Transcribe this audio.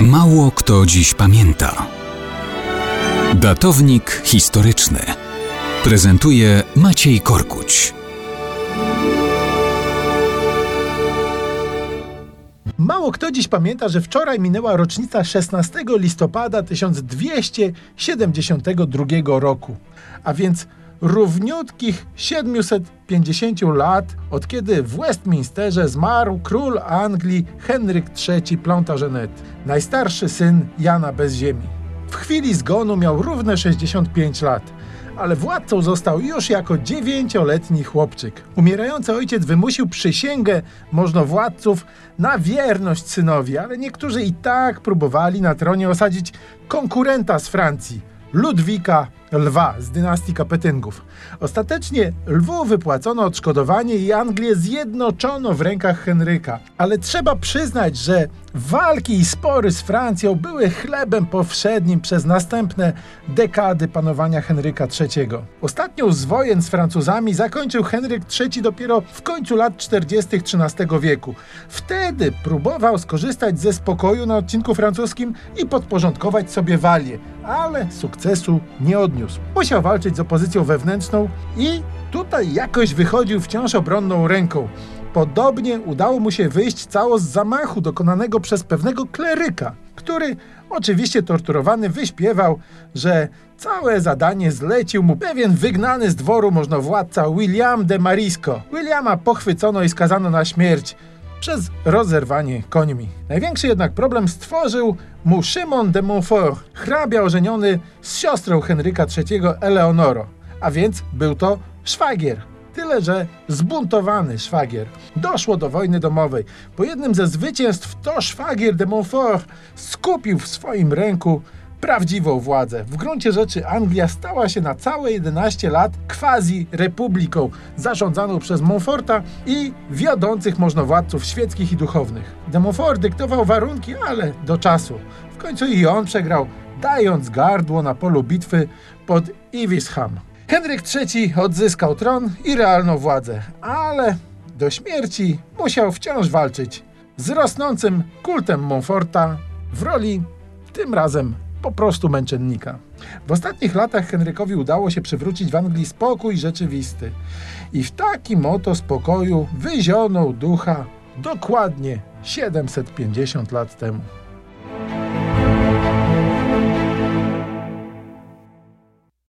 Mało kto dziś pamięta. Datownik historyczny prezentuje Maciej Korkuć. Mało kto dziś pamięta, że wczoraj minęła rocznica 16 listopada 1272 roku, a więc równiutkich 750 lat, od kiedy w Westminsterze zmarł król Anglii Henryk III Plantagenet, najstarszy syn Jana bez ziemi. W chwili zgonu miał równe 65 lat, ale władcą został już jako dziewięcioletni chłopczyk. Umierający ojciec wymusił przysięgę możnowładców na wierność synowi, ale niektórzy i tak próbowali na tronie osadzić konkurenta z Francji, Ludwika Lwa z dynastii Kapetyngów. Ostatecznie Lwu wypłacono odszkodowanie i Anglię zjednoczono w rękach Henryka. Ale trzeba przyznać, że walki i spory z Francją były chlebem powszednim przez następne dekady panowania Henryka III. Ostatnią z wojen z Francuzami zakończył Henryk III dopiero w końcu lat 40. XIII wieku. Wtedy próbował skorzystać ze spokoju na odcinku francuskim i podporządkować sobie Walię, ale sukcesu nie Musiał walczyć z opozycją wewnętrzną i tutaj jakoś wychodził wciąż obronną ręką. Podobnie udało mu się wyjść cało z zamachu dokonanego przez pewnego kleryka, który oczywiście torturowany wyśpiewał, że całe zadanie zlecił mu pewien wygnany z dworu możnowładca William de Marisco. Williama pochwycono i skazano na śmierć przez rozerwanie końmi. Największy jednak problem stworzył mu Szymon de Montfort, hrabia ożeniony z siostrą Henryka III Eleonoro, a więc był to szwagier. Tyle, że zbuntowany szwagier. Doszło do wojny domowej. Po jednym ze zwycięstw to szwagier de Montfort skupił w swoim ręku prawdziwą władzę. W gruncie rzeczy Anglia stała się na całe 11 lat quasi-republiką zarządzaną przez Montforta i wiodących możnowładców świeckich i duchownych. De Montfort dyktował warunki, ale do czasu. W końcu i on przegrał, dając gardło na polu bitwy pod Evesham. Henryk III odzyskał tron i realną władzę, ale do śmierci musiał wciąż walczyć z rosnącym kultem Montforta w roli tym razem po prostu męczennika. W ostatnich latach Henrykowi udało się przywrócić w Anglii spokój rzeczywisty. I w takim oto spokoju wyzionął ducha dokładnie 750 lat temu.